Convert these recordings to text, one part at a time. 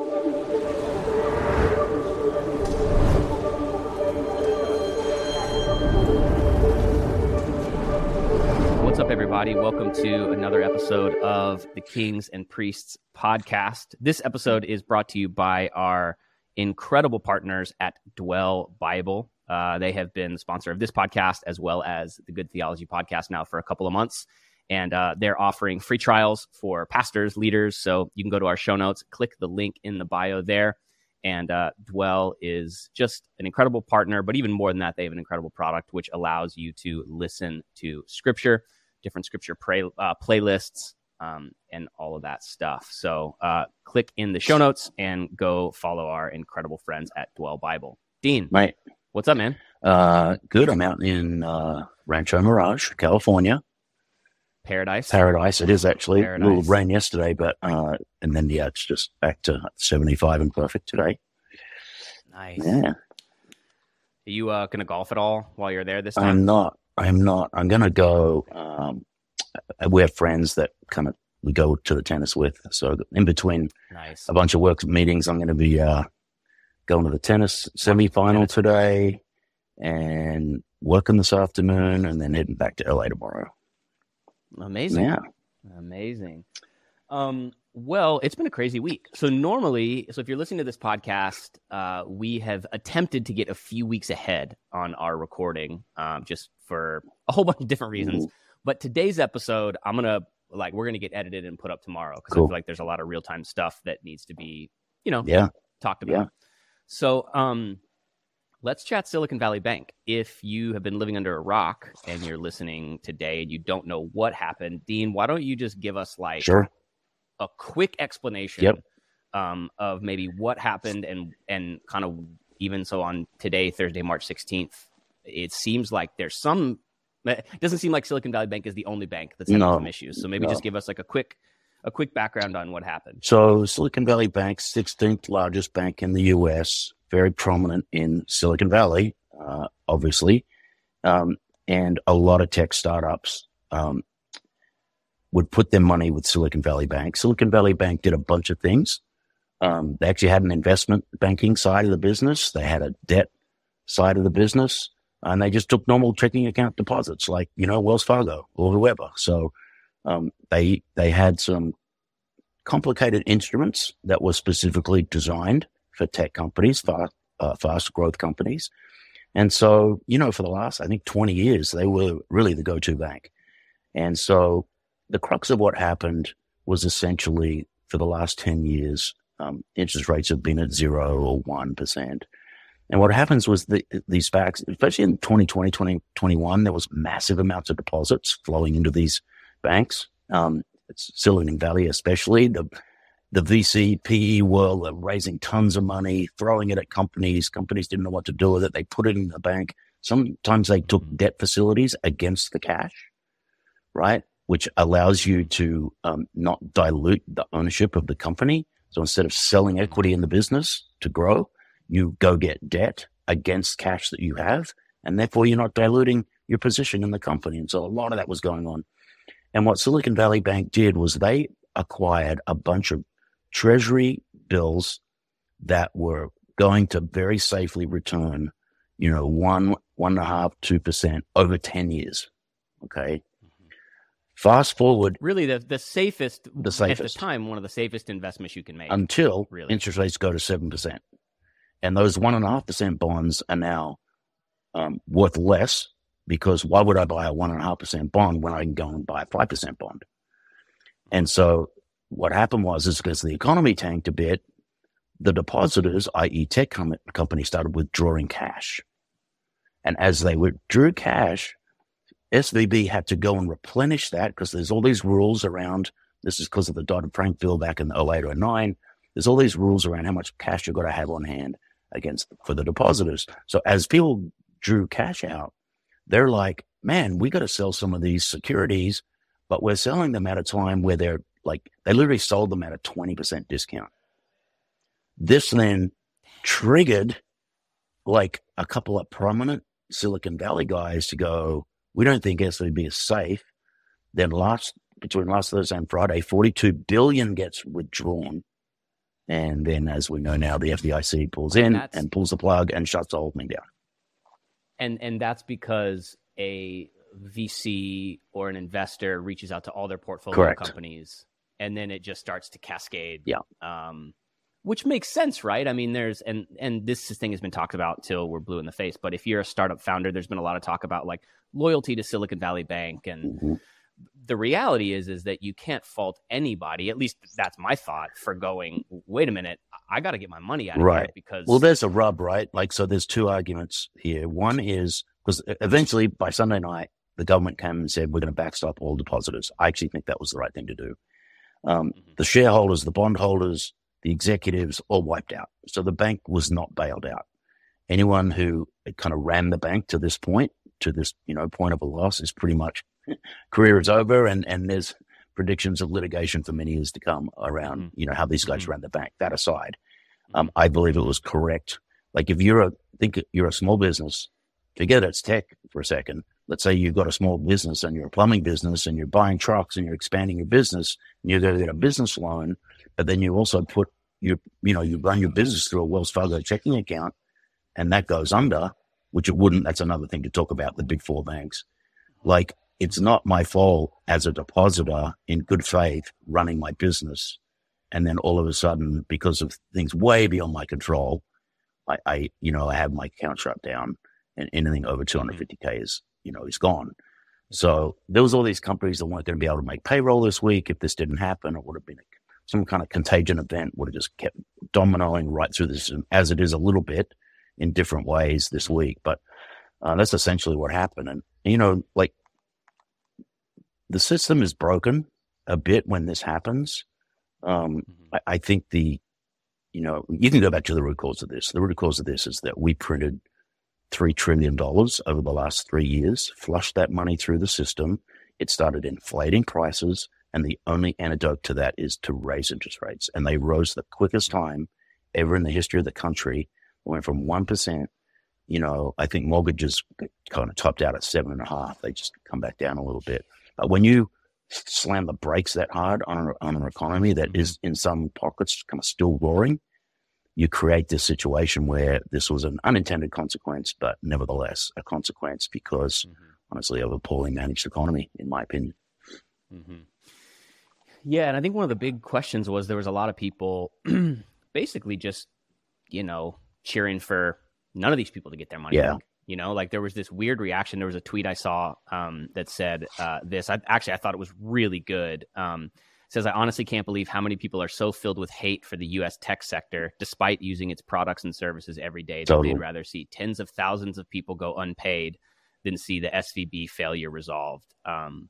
What's up, everybody? Welcome to another episode of the Kings and Priests podcast. This episode is brought to you by our incredible partners at Dwell Bible. Uh, they have been the sponsor of this podcast as well as the Good Theology podcast now for a couple of months. And uh, they're offering free trials for pastors, leaders. So you can go to our show notes, click the link in the bio there. And uh, Dwell is just an incredible partner, but even more than that, they have an incredible product which allows you to listen to scripture, different scripture pray, uh, playlists, um, and all of that stuff. So uh, click in the show notes and go follow our incredible friends at Dwell Bible. Dean, right? what's up, man? uh, good. I'm out in uh, Rancho Mirage, California. Paradise. Paradise. It is actually. A little rain yesterday, but uh, and then yeah, it's just back to 75 and perfect today. nice. Yeah, Are you uh, going to golf at all while you're there this time? I'm not. I'm not. I'm gonna go. Um, we have friends that kind of we go to the tennis with. So in between nice. a bunch of work meetings, I'm going to be uh, going to the tennis semi-final Tennis. today, and working this afternoon, and then heading back to LA tomorrow. Amazing. Yeah. Amazing. Um, well, it's been a crazy week. So normally, so if you're listening to this podcast, uh, we have attempted to get a few weeks ahead on our recording, um, just for a whole bunch of different reasons. But today's episode, I'm gonna like we're gonna get edited and put up tomorrow because I feel like there's a lot of real time stuff that needs to be, you know, Yeah. talked about. Yeah. So, um, let's chat Silicon Valley Bank. If you have been living under a rock and you're listening today and you don't know what happened, Dean, why don't you just give us like Sure. a quick explanation Yep. um, of maybe what happened and and kind of even so on today, Thursday, March 16th, it seems like there's some. It doesn't seem like Silicon Valley Bank is the only bank that's having No. some issues. So maybe No. just give us like a quick a quick background on what happened. So Silicon Valley Bank, 16th largest bank in the U.S., very prominent in Silicon Valley, uh, obviously, um, and a lot of tech startups um, would put their money with Silicon Valley Bank. Silicon Valley Bank did a bunch of things. Um, they actually had an investment banking side of the business. They had a debt side of the business, and they just took normal checking account deposits, like you know Wells Fargo or whoever. So um, they they had some complicated instruments that were specifically designed for tech companies, fast, uh, fast growth companies. And so, you know, for the last, I think, 20 years, they were really the go to bank. And so the crux of what happened was essentially for the last 10 years, um, interest rates have been at zero or 1%. And what happens was the, these banks, especially in 2020, 2021, there was massive amounts of deposits flowing into these banks. Um, it's Silicon Valley, especially the the VC PE world are raising tons of money, throwing it at companies. Companies didn't know what to do with it. They put it in the bank. Sometimes they took debt facilities against the cash, right? Which allows you to um, not dilute the ownership of the company. So instead of selling equity in the business to grow, you go get debt against cash that you have, and therefore you're not diluting your position in the company. And so a lot of that was going on. And what Silicon Valley Bank did was they acquired a bunch of treasury bills that were going to very safely return, you know, one, one and a half, two percent over 10 years. Okay. Fast forward Really, the the safest, The safest. at the time, one of the safest investments you can make. until Really? interest rates go to 7%. And those one and a half percent bonds are now um, worth less because why would I buy a one and a half percent bond when I can go and buy a 5% bond? And so what happened was, is because the economy tanked a bit, the depositors, i.e. tech com- companies started withdrawing cash. And as they withdrew cash, SVB had to go and replenish that because there's all these rules around. This is because of the Dodd-Frank bill back in the 08 or 09. There's all these rules around how much cash you've got to have on hand against for the depositors. So as people drew cash out, they're like, man, we got to sell some of these securities, but we're selling them at a time where they're like, they literally sold them at a 20% discount. This then triggered like a couple of prominent Silicon Valley guys to go, we don't think SVB is safe. Then last, between last Thursday and Friday, 42 billion gets withdrawn And then, as we know now, the FDIC pulls in That's- and pulls the plug and shuts the whole thing down. and and that's because a VC or an investor reaches out to all their portfolio Correct. companies, and then it just starts to cascade. Yeah. Um, which makes sense, right? I mean, there's and and this thing has been talked about till we're blue in the face. But if you're a startup founder, there's been a lot of talk about like loyalty to Silicon Valley Bank, and Mhm. the reality is is that you can't fault anybody. At least that's my thought for going. Wait a minute, I got to get my money out of here Right. because Well, there's a rub, right? Like, so there's two arguments here. One is because eventually by Sunday night, the government came and said, we're going to backstop all depositors. I actually think that was the right thing to do. Um, Mhm. the shareholders, the bondholders, the executives all wiped out. So the bank was not bailed out. Anyone who kind of ran the bank to this point, to this, you know, point of a loss is pretty much career is over and, and there's predictions of litigation for many years to come around, Mhm. you know, how these guys Mhm. ran the bank. That aside, um, I believe it was correct. Like if you're a, think you're a small business, forget it's tech for a second. Let's say you've got a small business and you're a plumbing business and you're buying trucks and you're expanding your business and you're going to get a business loan, but then you also put your, you know, you run your business through a Wells Fargo checking account and that goes under, which it wouldn't. That's another thing to talk about the big four banks. Like it's not my fault as a depositor in good faith running my business. And then all of a sudden, because of things way beyond my control, I, I you know, I have my account shut down and anything over 250K is, you know, is gone. So there was all these companies that weren't going to be able to make payroll this week. If this didn't happen, it would have been a, some kind of contagion event would have just kept dominoing right through the system as it is a little bit in different ways this week. But uh, that's essentially what happened. And, you know, like the system is broken a bit when this happens. Um, Mhm. I, I think the, you know, you can go back to the root cause of this. The root cause of this is that we printed $3 trillion over the last three years, flushed that money through the system. It started inflating prices. And the only antidote to that is to raise interest rates. And they rose the quickest time ever in the history of the country. Went from 1%. You know, I think mortgages kind of topped out at seven and a half. They just come back down a little bit. But when you slam the brakes that hard on, a, on an economy that mm-hmm. is in some pockets kind of still roaring, you create this situation where this was an unintended consequence, but nevertheless a consequence because Mhm. honestly of a poorly managed economy, in my opinion. hmm Yeah, and I think one of the big questions was there was a lot of people basically just, you know, cheering for none of these people to get their money Yeah. back. You know, like there was this weird reaction. There was a tweet I saw um, that said uh, this. I actually I thought it was really good. Um, says I honestly can't believe how many people are so filled with hate for the U.S. tech sector, despite using its products and services every day. That Totally. they'd rather see tens of thousands of people go unpaid than see the SVB failure resolved. Um,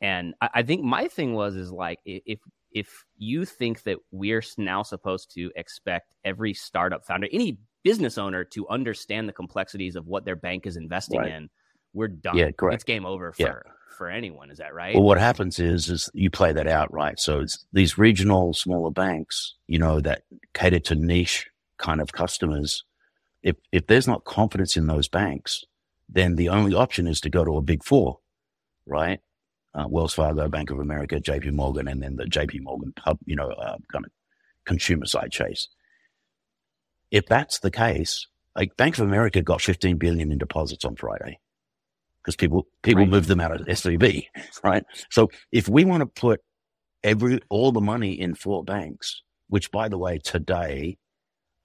and I, I think my thing was is like if if you think that we're now supposed to expect every startup founder, any business owner to understand the complexities of what their bank is investing Right. in, we're done. Yeah, correct. It's game over for Yeah. For anyone. Is that right? Well, what happens is, is you play that out, right? So it's these regional smaller banks, you know, that cater to niche kind of customers. If, if there's not confidence in those banks, then the only option is to go to a big four, right? Uh, Wells Fargo, Bank of America, JP Morgan, and then the JP Morgan you know, uh, kind of consumer side chase. If that's the case, like Bank of America got 15 billion in deposits on Friday because people, people Right. moved them out of SVB, right? So if we want to put every, all the money in four banks, which by the way, today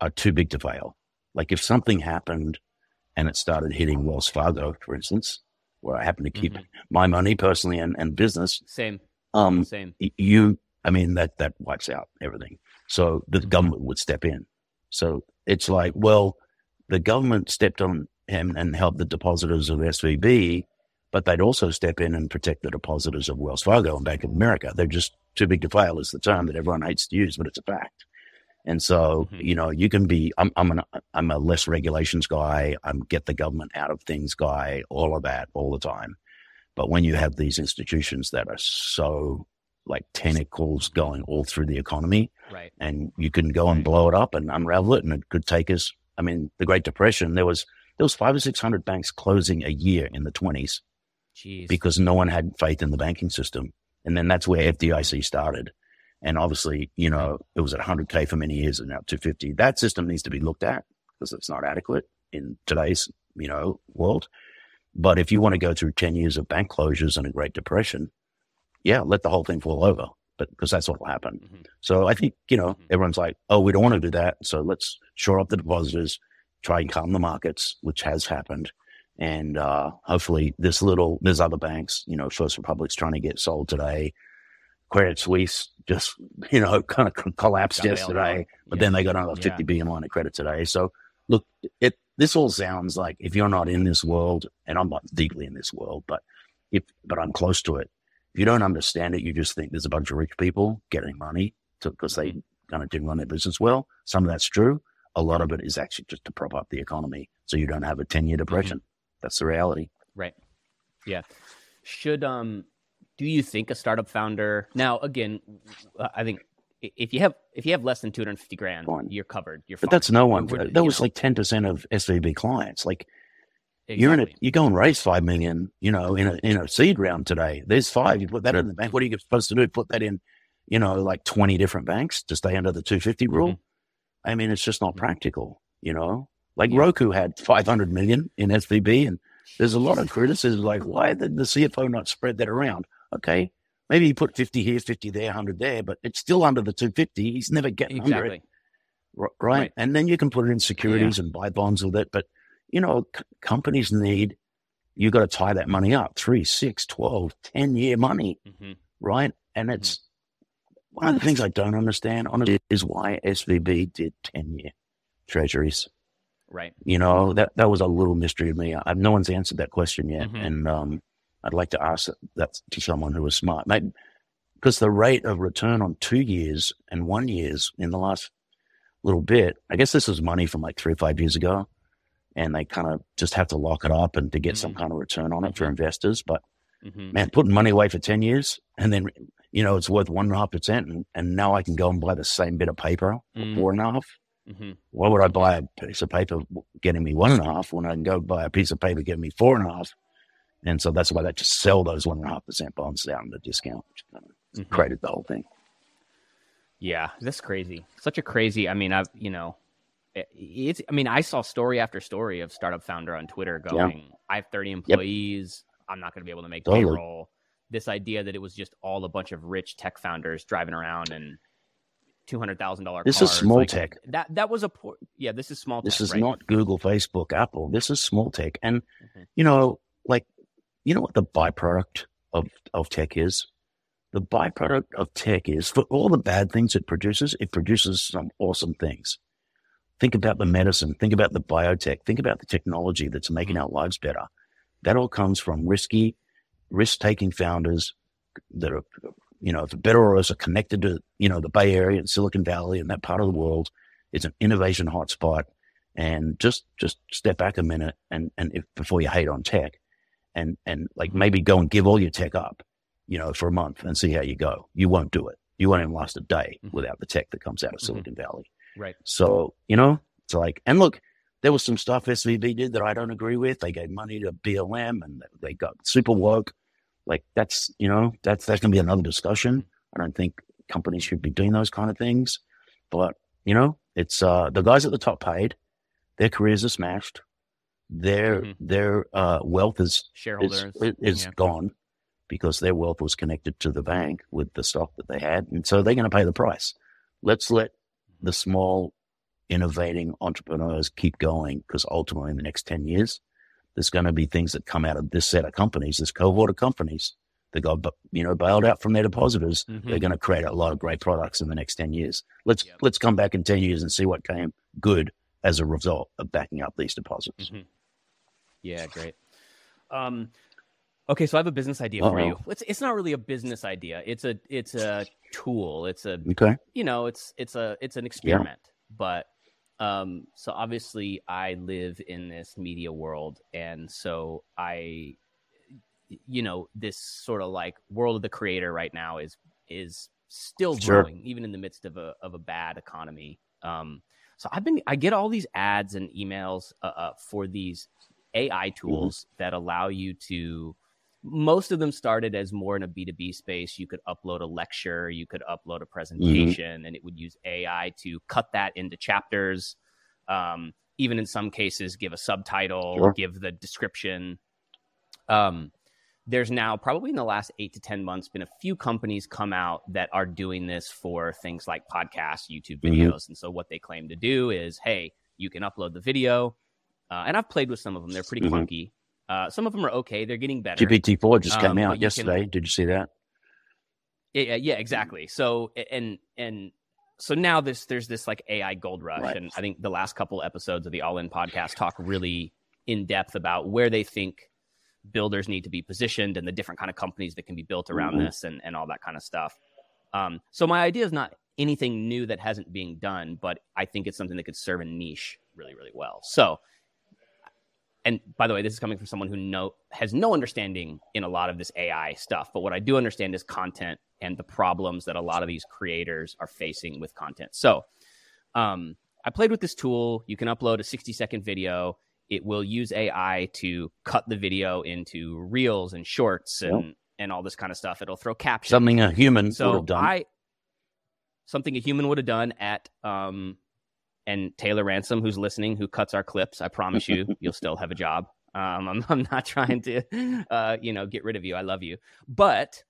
are too big to fail. Like if something happened and it started hitting Wells Fargo, for instance, where I happen to keep Mhm. my money personally and, and business, Same, um, same. you, I mean, that, that wipes out everything. So the Mhm. government would step in. So it's like, well, the government stepped on him and help the depositors of SVB, but they'd also step in and protect the depositors of Wells Fargo and Bank of America. They're just too big to fail is the term that everyone hates to use, but it's a fact. And so, Mhm. you know, you can be, I'm, I'm an, I'm a less regulations guy. I'm get the government out of things guy, all of that all the time. But when you have these institutions that are so like tentacles going all through the economy Right. and you can go and blow it up and unravel it and it could take us i mean the great depression there was there was five or six hundred banks closing a year in the 20s Jeez. because no one had faith in the banking system and then that's where fdic started And obviously, you know, it was at 100K for many years and now 250. That system needs to be looked at because it's not adequate in today's, you know, world. But if you want to go through 10 years of bank closures and a Great Depression, yeah, let the whole thing fall over. But because that's what will happen. Mm-hmm. So I think, you know, mm-hmm. everyone's like, oh, we don't want to do that. So let's shore up the depositors, try and calm the markets, which has happened. And uh, hopefully, this little, there's other banks, you know, First Republic's trying to get sold today. Credit Suisse just, you know, kind of collapsed got yesterday, but yeah. then they got another fifty yeah. billion line of credit today. So, look, it this all sounds like if you're not in this world, and I'm not deeply in this world, but if but I'm close to it. If you don't understand it, you just think there's a bunch of rich people getting money because they kind of didn't run their business well. Some of that's true. A lot of it is actually just to prop up the economy so you don't have a 10 year depression. Mm-hmm. That's the reality. Right. Yeah. Should um do you think a startup founder now again I think if you have if you have less than 250 grand fine. you're covered you're but fine. that's no one that was know. like 10% of svb clients like exactly. you're in it you go and raise 5 million you know in a in a seed round today there's five you put that in the bank what are you supposed to do put that in you know like 20 different banks to stay under the 250 rule mm-hmm. I mean it's just not practical you know like yeah. Roku had 500 million in SVB, and there's a lot of criticism like, why did the CFO not spread that around? Okay, maybe he put 50 here, 50 there, 100 there, but it's still under the 250. He's never getting exactly. under it. Right? right? And then you can put it in securities yeah. and buy bonds with it. But, you know, c- companies need, you've got to tie that money up three, six, 12, 10 year money, mm-hmm. right? And it's mm-hmm. One of the things I don't understand, honestly, is why SVB did 10 year treasuries. Right. You know, that, that was a little mystery to me. I, no one's answered that question yet. Mm-hmm. And um, I'd like to ask that to someone who was smart. Maybe, because the rate of return on two years and one years in the last little bit, I guess this is money from like three or five years ago. And they kind of just have to lock it up and to get mm-hmm. some kind of return on it for investors. But mm-hmm. man, putting money away for 10 years and then, you know, it's worth one and a half percent. And, and now I can go and buy the same bit of paper for mm. four and a half Mm-hmm. Why would I buy a piece of paper getting me one and a half when I can go buy a piece of paper getting me four and a half? And so that's why they just sell those one and a half percent bonds down at a discount, which kind of mm-hmm. created the whole thing. Yeah, that's crazy. Such a crazy. I mean, I've you know, it's. I mean, I saw story after story of startup founder on Twitter going, yeah. "I have 30 employees. Yep. I'm not going to be able to make totally. payroll." This idea that it was just all a bunch of rich tech founders driving around and two hundred thousand dollar. This is small like, tech. That that was a poor. Yeah, this is small. Tech. This tech, is right? not Google, Facebook, Apple. This is small tech, and mm-hmm. you know, like, you know what the byproduct of of tech is. The byproduct of tech is for all the bad things it produces, it produces some awesome things. Think about the medicine. Think about the biotech. Think about the technology that's making mm-hmm. our lives better. That all comes from risky, risk taking founders that are you know, if better or worse are connected to, you know, the Bay Area and Silicon Valley and that part of the world, it's an innovation hotspot. And just just step back a minute and and if, before you hate on tech, and and like maybe go and give all your tech up, you know, for a month and see how you go. You won't do it. You won't even last a day mm-hmm. without the tech that comes out of mm-hmm. Silicon Valley. Right. So you know, it's like, and look, there was some stuff SVB did that I don't agree with. They gave money to BLM and they got super woke. Like that's, you know, that's, that's going to be another discussion. I don't think companies should be doing those kind of things, but you know, it's, uh, the guys at the top paid, their careers are smashed. Their, mm-hmm. their, uh, wealth is, shareholders is, is yeah. gone because their wealth was connected to the bank with the stock that they had. And so they're going to pay the price. Let's let the small innovating entrepreneurs keep going because ultimately in the next 10 years, there's going to be things that come out of this set of companies, this cohort of companies that got you know bailed out from their depositors. Mm-hmm. They're going to create a lot of great products in the next ten years. Let's yep. let's come back in ten years and see what came good as a result of backing up these deposits. Mm-hmm. Yeah, great. Um, okay, so I have a business idea Uh-oh. for you. It's it's not really a business idea. It's a it's a tool. It's a okay. You know, it's it's a it's an experiment, yeah. but um, so obviously, I live in this media world, and so I, you know, this sort of like world of the creator right now is is still sure. growing, even in the midst of a of a bad economy. Um, so I've been I get all these ads and emails uh, uh, for these AI mm-hmm. tools mm-hmm. that allow you to most of them started as more in a B2B space. You could upload a lecture, you could upload a presentation, mm-hmm. and it would use AI to cut that into chapters. Um, even in some cases, give a subtitle, sure. give the description. Um, there's now probably in the last eight to 10 months been a few companies come out that are doing this for things like podcasts, YouTube mm-hmm. videos. Mm-hmm. And so what they claim to do is, hey, you can upload the video. Uh, and I've played with some of them. They're pretty mm-hmm. clunky. Uh, some of them are okay. They're getting better. GPT-4 just came um, out yesterday. Can, Did you see that? Yeah, yeah, exactly. So, and, and, so now this there's this like AI gold rush, right. and I think the last couple episodes of the All In podcast talk really in depth about where they think builders need to be positioned and the different kind of companies that can be built around mm-hmm. this and, and all that kind of stuff. Um, so my idea is not anything new that hasn't being done, but I think it's something that could serve a niche really, really well. So, and by the way, this is coming from someone who know has no understanding in a lot of this AI stuff. But what I do understand is content and the problems that a lot of these creators are facing with content. So, um, I played with this tool. You can upload a 60 second video it will use AI to cut the video into reels and shorts and yep. and all this kind of stuff. It'll throw captions. Something a human so would have done. I, something a human would have done at um and Taylor Ransom, who's listening, who cuts our clips. I promise you, you'll still have a job. Um, I'm, I'm not trying to, uh, you know, get rid of you. I love you, but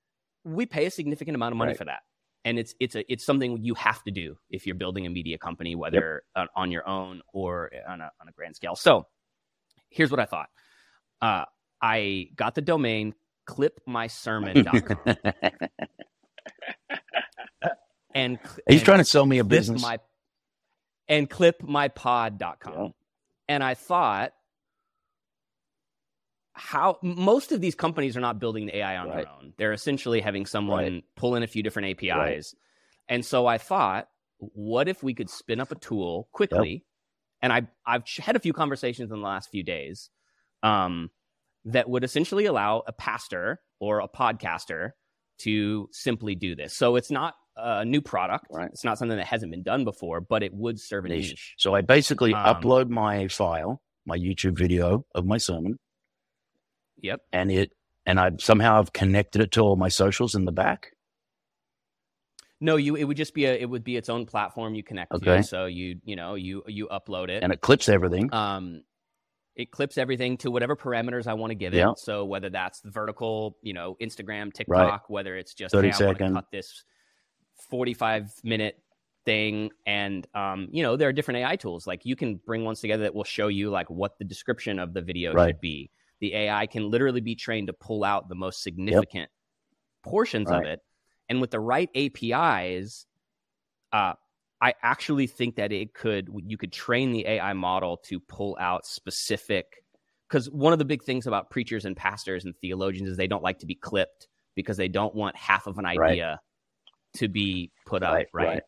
we pay a significant amount of money right. for that, and it's it's a it's something you have to do if you're building a media company, whether yep. on your own or on a on a grand scale. So here's what I thought. Uh, I got the domain clipmysermon.com. and he's trying to sell me a business. My, and clipmypod.com. Yeah. And I thought, how most of these companies are not building the AI on right. their own. They're essentially having someone right. pull in a few different APIs. Right. And so I thought, what if we could spin up a tool quickly yep and I I've had a few conversations in the last few days um, that would essentially allow a pastor or a podcaster to simply do this. So it's not a new product. Right. It's not something that hasn't been done before, but it would serve a niche. niche. So I basically um, upload my file, my YouTube video of my sermon. Yep. And it and I somehow I've connected it to all my socials in the back. No, you. It would just be a. It would be its own platform you connect okay. to. So you you know you you upload it and it clips everything. Um, it clips everything to whatever parameters I want to give it. So whether that's the vertical, you know, Instagram, TikTok, right. whether it's just thirty hey, second. cut this forty-five minute thing, and um, you know, there are different AI tools. Like you can bring ones together that will show you like what the description of the video right. should be. The AI can literally be trained to pull out the most significant yep. portions right. of it and with the right APIs, uh, I actually think that it could you could train the AI model to pull out specific because one of the big things about preachers and pastors and theologians is they don't like to be clipped because they don't want half of an idea right. To be put right, up, right? right?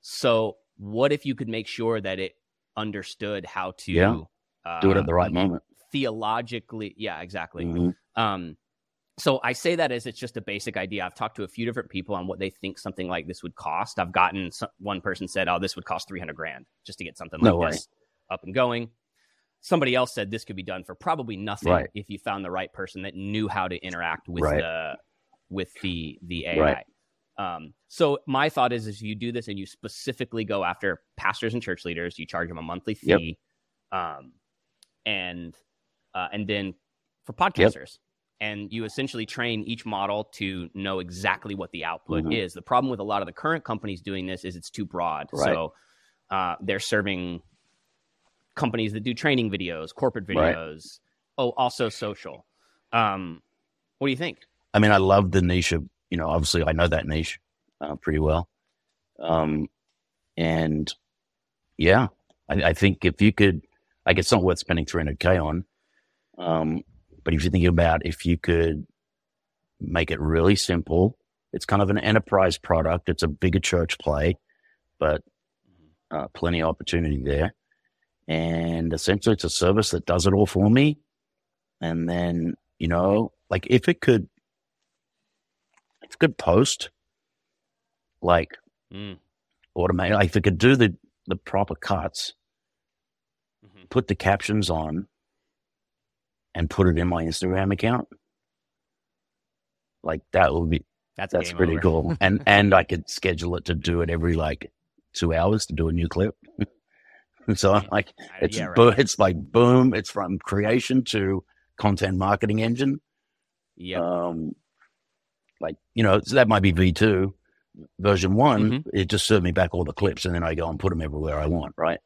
So what if you could make sure that it understood how to yeah. uh, do it at the right moment? Theologically, yeah, exactly. Mm-hmm. Um, so I say that as it's just a basic idea. I've talked to a few different people on what they think something like this would cost. I've gotten some, one person said, "Oh, this would cost three hundred grand just to get something like no this up and going." Somebody else said this could be done for probably nothing right. if you found the right person that knew how to interact with right. the with the the AI. Right. Um, so my thought is, is you do this and you specifically go after pastors and church leaders. You charge them a monthly fee, yep. um, and uh, and then for podcasters. Yep and you essentially train each model to know exactly what the output mm-hmm. is. The problem with a lot of the current companies doing this is it's too broad. Right. So uh, they're serving companies that do training videos, corporate videos, right. oh, also social. Um, what do you think? I mean, I love the niche of, you know, obviously I know that niche uh, pretty well. Um, and yeah, I, I, think if you could, like, it's not worth spending 300K on. Um, but if you think about if you could make it really simple, it's kind of an enterprise product. It's a bigger church play, but uh, plenty of opportunity there. And essentially, it's a service that does it all for me. And then, you know, like if it could, if it could post, like mm. automate, like if it could do the the proper cuts, mm-hmm. put the captions on, and put it in my Instagram account, Like that would be That's that's pretty over. cool. And and I could schedule it to do it every like two hours to do a new clip. so I'm like, it's yeah, right. bo- it's like boom, it's from creation to content marketing engine. Yep. Um, like you know, so that might be V two version one. Mhm. It just served me back all the clips, and then I go and put them everywhere I want, right?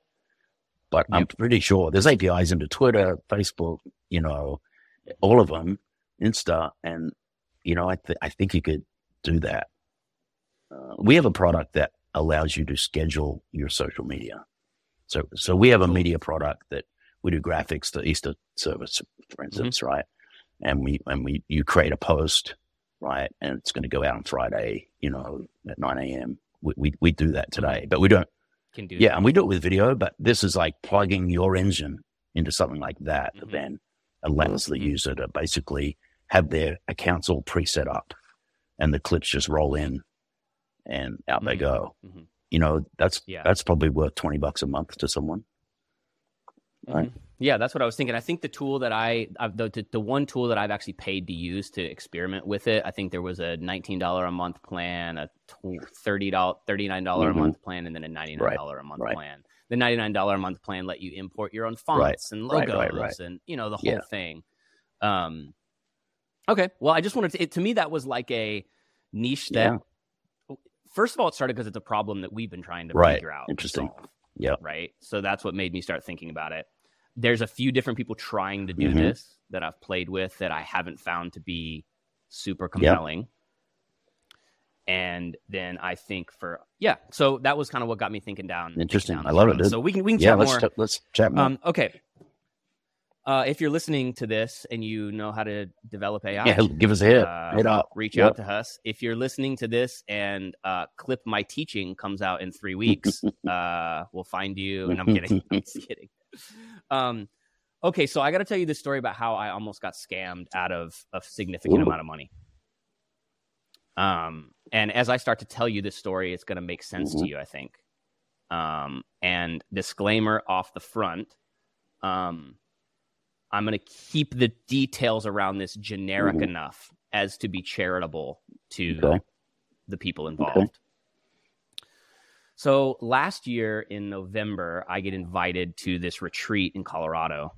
But I'm pretty sure there's APIs into Twitter, Facebook, you know, all of them, Insta, and you know, I th- I think you could do that. Uh, we have a product that allows you to schedule your social media. So so we have a media product that we do graphics to Easter service, for instance, right? And we and we you create a post, right? And it's going to go out on Friday, you know, at nine a.m. We, we we do that today, but we don't. Can do Yeah, that. and we do it with video, but this is like plugging your engine into something like that that Mhm. then allows the Mhm. user to basically have their accounts all preset up, and the clips just roll in, and out they Mhm. go. Mhm. You know, that's Yeah. that's probably worth twenty bucks a month to someone. Right. Yeah, that's what I was thinking. I think the tool that I, I've, the, the the one tool that I've actually paid to use to experiment with it, I think there was a nineteen dollar a month plan, a thirty dollar thirty nine dollar Mhm. a month plan, and then a ninety nine dollar a month right. plan. The ninety nine dollar a month plan let you import your own fonts and logos right, right. and you know the whole Yeah. thing. Um, okay, well, I just wanted to. It, to me, that was like a niche that. First of all, it started because it's a problem that we've been trying to Right. figure out. Interesting. solve Yep. right? So that's what made me start thinking about it. There's a few different people trying to do Mhm. this that I've played with that I haven't found to be super compelling. And then I think for yeah, so that was kind of what got me thinking down. Interesting. down I love it, dude. So we can we can Yeah, chat let's more. ch- let's chat more. um, okay. Uh, if you're listening to this and you know how to develop AI, yeah, give us a hit. uh, hit up. reach Yep. out to us. If you're listening to this and uh, clip my teaching comes out in three weeks, uh, we'll find you. And I'm kidding. I'm just kidding. Um, okay, so I got to tell you this story about how I almost got scammed out of a significant amount of money. Um, and as I start to tell you this story, it's going to make sense to Mhm. you, I think. Um, and disclaimer off the front. Um, I'm going to keep the details around this generic Mhm. enough as to be charitable to Okay. the people involved. So last year in November, I get invited to this retreat in Colorado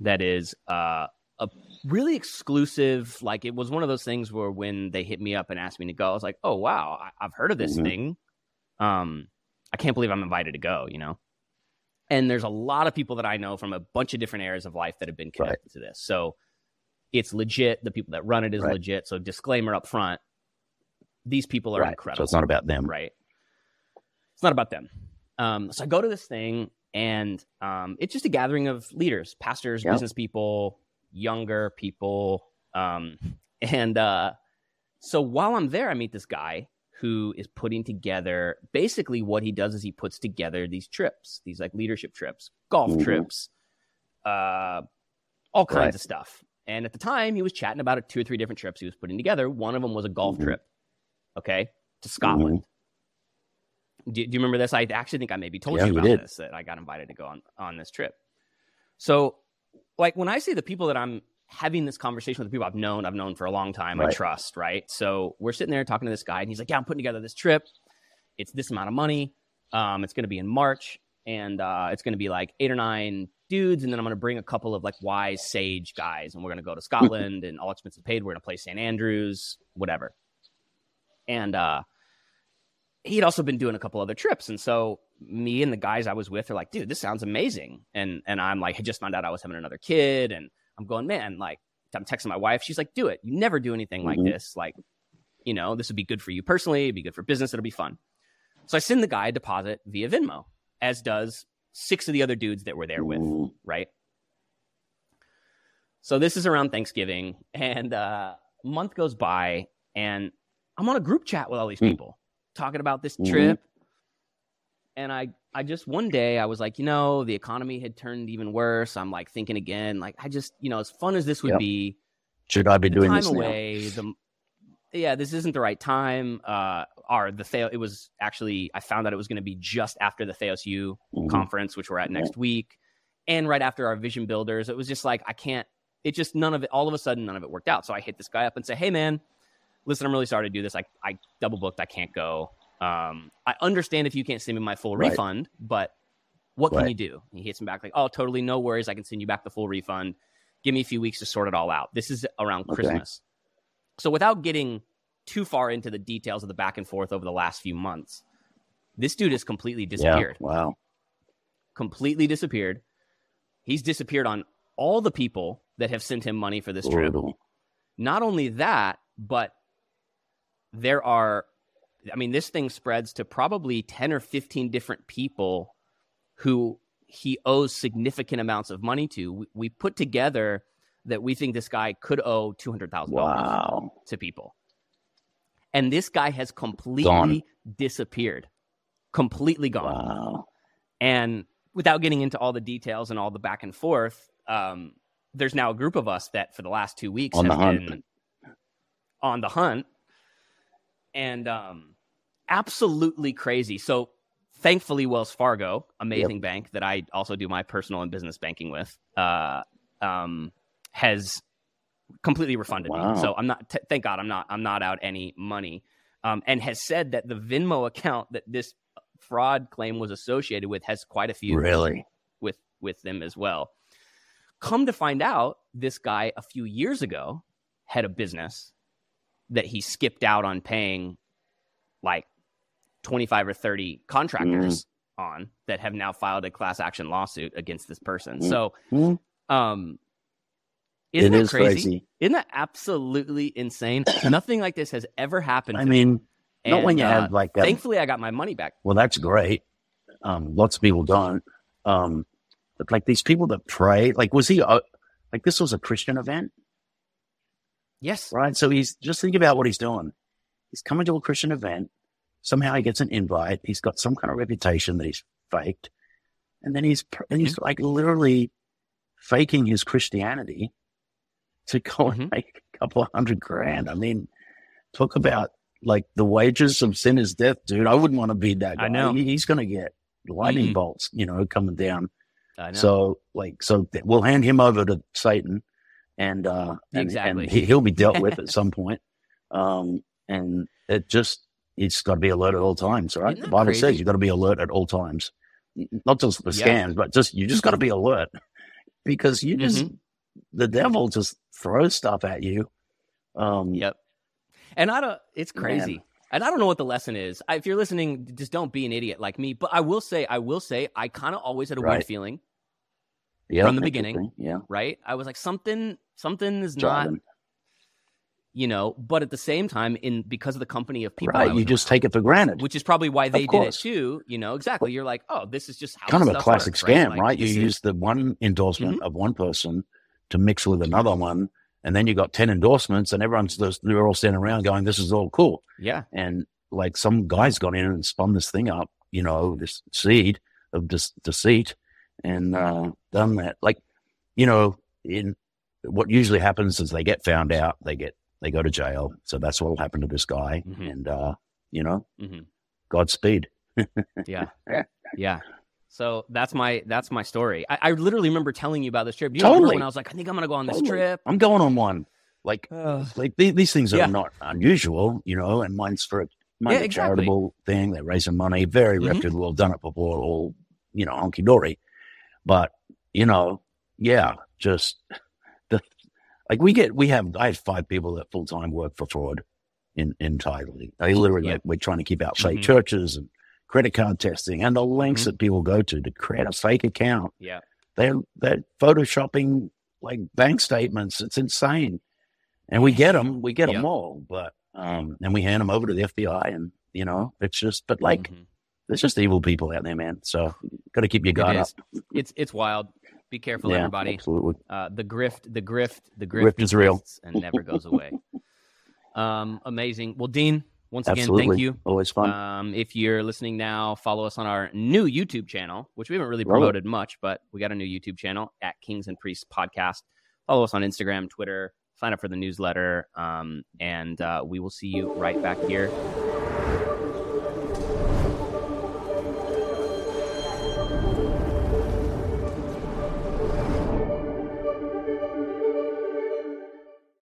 that is uh, a really exclusive. Like it was one of those things where when they hit me up and asked me to go, I was like, "Oh wow, I- I've heard of this Mhm. thing. Um, I can't believe I'm invited to go." You know. And there's a lot of people that I know from a bunch of different areas of life that have been connected to this. So it's legit. The people that run it is Right. legit. So disclaimer up front: these people are Right. incredible So it's not about them. right? It's not about them. Um, so I go to this thing, and um, it's just a gathering of leaders, pastors, Yeah. business people, younger people, um, and uh, so while I'm there, I meet this guy who is putting together basically what he does is he puts together these trips, these like leadership trips, golf Mhm. trips, uh, all kinds Right. of stuff. And at the time, he was chatting about it, two or three different trips he was putting together. One of them was a golf Mhm. trip, okay, to Scotland. Do, do you remember this? I actually think I maybe told Yeah, you about this that I got invited to go on on this trip. So, like when I say the people that I'm having this conversation with, the people I've known, I've known for a long time, I trust, right? So we're sitting there talking to this guy, and he's like, "Yeah, I'm putting together this trip. It's this amount of money. Um, it's going to be in March, and uh, it's going to be like eight or nine dudes, and then I'm going to bring a couple of like wise sage guys, and we're going to go to Scotland, and all expenses paid. We're going to play St Andrews, whatever." And uh, he'd also been doing a couple other trips, and so me and the guys I was with are like, "Dude, this sounds amazing," and and I'm like, I just found out I was having another kid, and I'm going, man, like I'm texting my wife. She's like, "Do it. You never do anything like Mhm. this. Like, you know, this would be good for you personally. It'd be good for business. It'll be fun." So I send the guy a deposit via Venmo, as does six of the other dudes that were there with, Mhm. right? So this is around Thanksgiving, and uh, a month goes by, and I'm on a group chat with all these Hmm. people talking about this Mhm. trip. And I, I just one day I was like, you know, the economy had turned even worse. I'm like thinking again, like I just, you know, as fun as this would Yep. be, Should I be doing this now? the yeah, this isn't the right time. Uh, or the Theo, it was actually I found out it was going to be just after the Theos Mhm. conference, which we're at Yeah. next week, and right after our vision builders. It was just like I can't. It just none of it. All of a sudden, none of it worked out. So I hit this guy up and say, "Hey, man, listen, I'm really sorry to do this. I, I double booked. I can't go. Um, I understand if you can't send me my full Right. refund, but what can you do? And he hits me back like, oh, totally, no worries. I can send you back the full refund. Give me a few weeks to sort it all out. This is around Okay. Christmas. So without getting too far into the details of the back and forth over the last few months, this dude has completely Yeah. disappeared. Wow. Completely disappeared. He's disappeared on all the people that have sent him money for this trip. Not only that, but there are, I mean, this thing spreads to probably 10 or 15 different people who he owes significant amounts of money to. We, we put together that we think this guy could owe $200,000 Wow. to people. And this guy has completely Gone. disappeared, completely gone. Wow. And without getting into all the details and all the back and forth, um, there's now a group of us that for the last two weeks On have been on the hunt and um, absolutely crazy. So thankfully, Wells Fargo, amazing bank that I also do my personal and business banking with, uh, um, has completely refunded Wow. me. So I'm not. T- thank God, I'm not. I'm not out any money. Um, and has said that the Venmo account that this fraud claim was associated with has quite a few Really? with with them as well. Come to find out, this guy a few years ago had a business that he skipped out on paying like 25 or 30 contractors on that have now filed a class action lawsuit against this person. Mm. So, Hmm. um isn't It that is crazy? crazy. Isn't that absolutely insane? Nothing like this has ever happened. I to me. mean, not when you uh, have like a, thankfully I got my money back. well, that's great. Um, lots of people don't. Um, but like these people that pray, like was he, uh, like this was a Christian event, Yes. right? So he's just think about what he's doing. He's coming to a Christian event. Somehow he gets an invite. He's got some kind of reputation that he's faked. And then he's, and he's Mm-hmm. like literally faking his Christianity to go and Mhm. make a couple of hundred grand. I mean, talk about like the wages of sin is death, dude. I wouldn't want to be that guy. I know. He's going to get lightning Mhm. bolts, you know, coming down. I know. So like, so we'll hand him over to Satan and, uh, and, Exactly. and he, he'll be dealt with at some point. Um, and it just, it's got to be alert at all times, right? The Bible crazy? says you've got to be alert at all times, not just for Yeah. scams, but just, you just got to be alert because you just, Mm-hmm. the devil just throws stuff at you. Um, Yep. And I don't. It's Man. crazy. And I don't know what the lesson is. I, if you're listening, just don't be an idiot like me. But I will say, I will say, I kind of always had a weird feeling, yeah, From the beginning. Yeah. right? I was like, something, something is not, you know. But at the same time, in because of the company of people, Right. You just take it for granted. which is probably why they did it too. You know, exactly. You're like, oh, this is just how kind of a classic works, scam, Like, right? You this is- use the one endorsement Mm-hmm. of one person to mix with another one, and then you got 10 endorsements, and everyone's just, they're all standing around going, This is all cool. yeah, And like some guy's gone in and spun this thing up, you know, this seed of dis- deceit and uh, done that. Like, you know, in what usually happens is they get found out, they get, they go to jail. So that's what will happen to this guy. Mhm. And, uh, you know, hmm Godspeed. yeah, Yeah. So that's my that's my story. I, I literally remember telling you about this trip. You remember Totally. when I was like, I think I'm gonna go on this Totally. trip. I'm going on one. Like, uh, like these, these things are Yeah. not unusual, you know, and mine's for a, mine's Yeah, a exactly. charitable thing. They're raising money, very Mhm. reputable, done it before, all, you know, honky dory. But, you know, yeah, just the, like we get, we have, I have five people that full time work for fraud in, entirely. They literally, Yeah. we're trying to keep out fake Mhm. churches and credit card testing and the links Mhm. that people go to to create a fake account. Yeah. They're, they're photoshopping like bank statements. It's insane. And we get them, we get them all, but, um, and we hand them over to the FBI and, you know, it's just, but like, Mhm. There's just evil people out there, man. So got to keep your guard It up. It's it's wild. Be careful, yeah, everybody. absolutely. Uh, the grift, the grift, the grift, Grift is real. and never goes away. um, amazing. Well, Dean, once again, Absolutely. thank you. Always fun. Um, if you're listening now, follow us on our new YouTube channel, which we haven't really Love promoted much, but we got a new YouTube channel at Kings and Priests Podcast. Follow us on Instagram, Twitter, sign up for the newsletter, um, and uh, we will see you right back here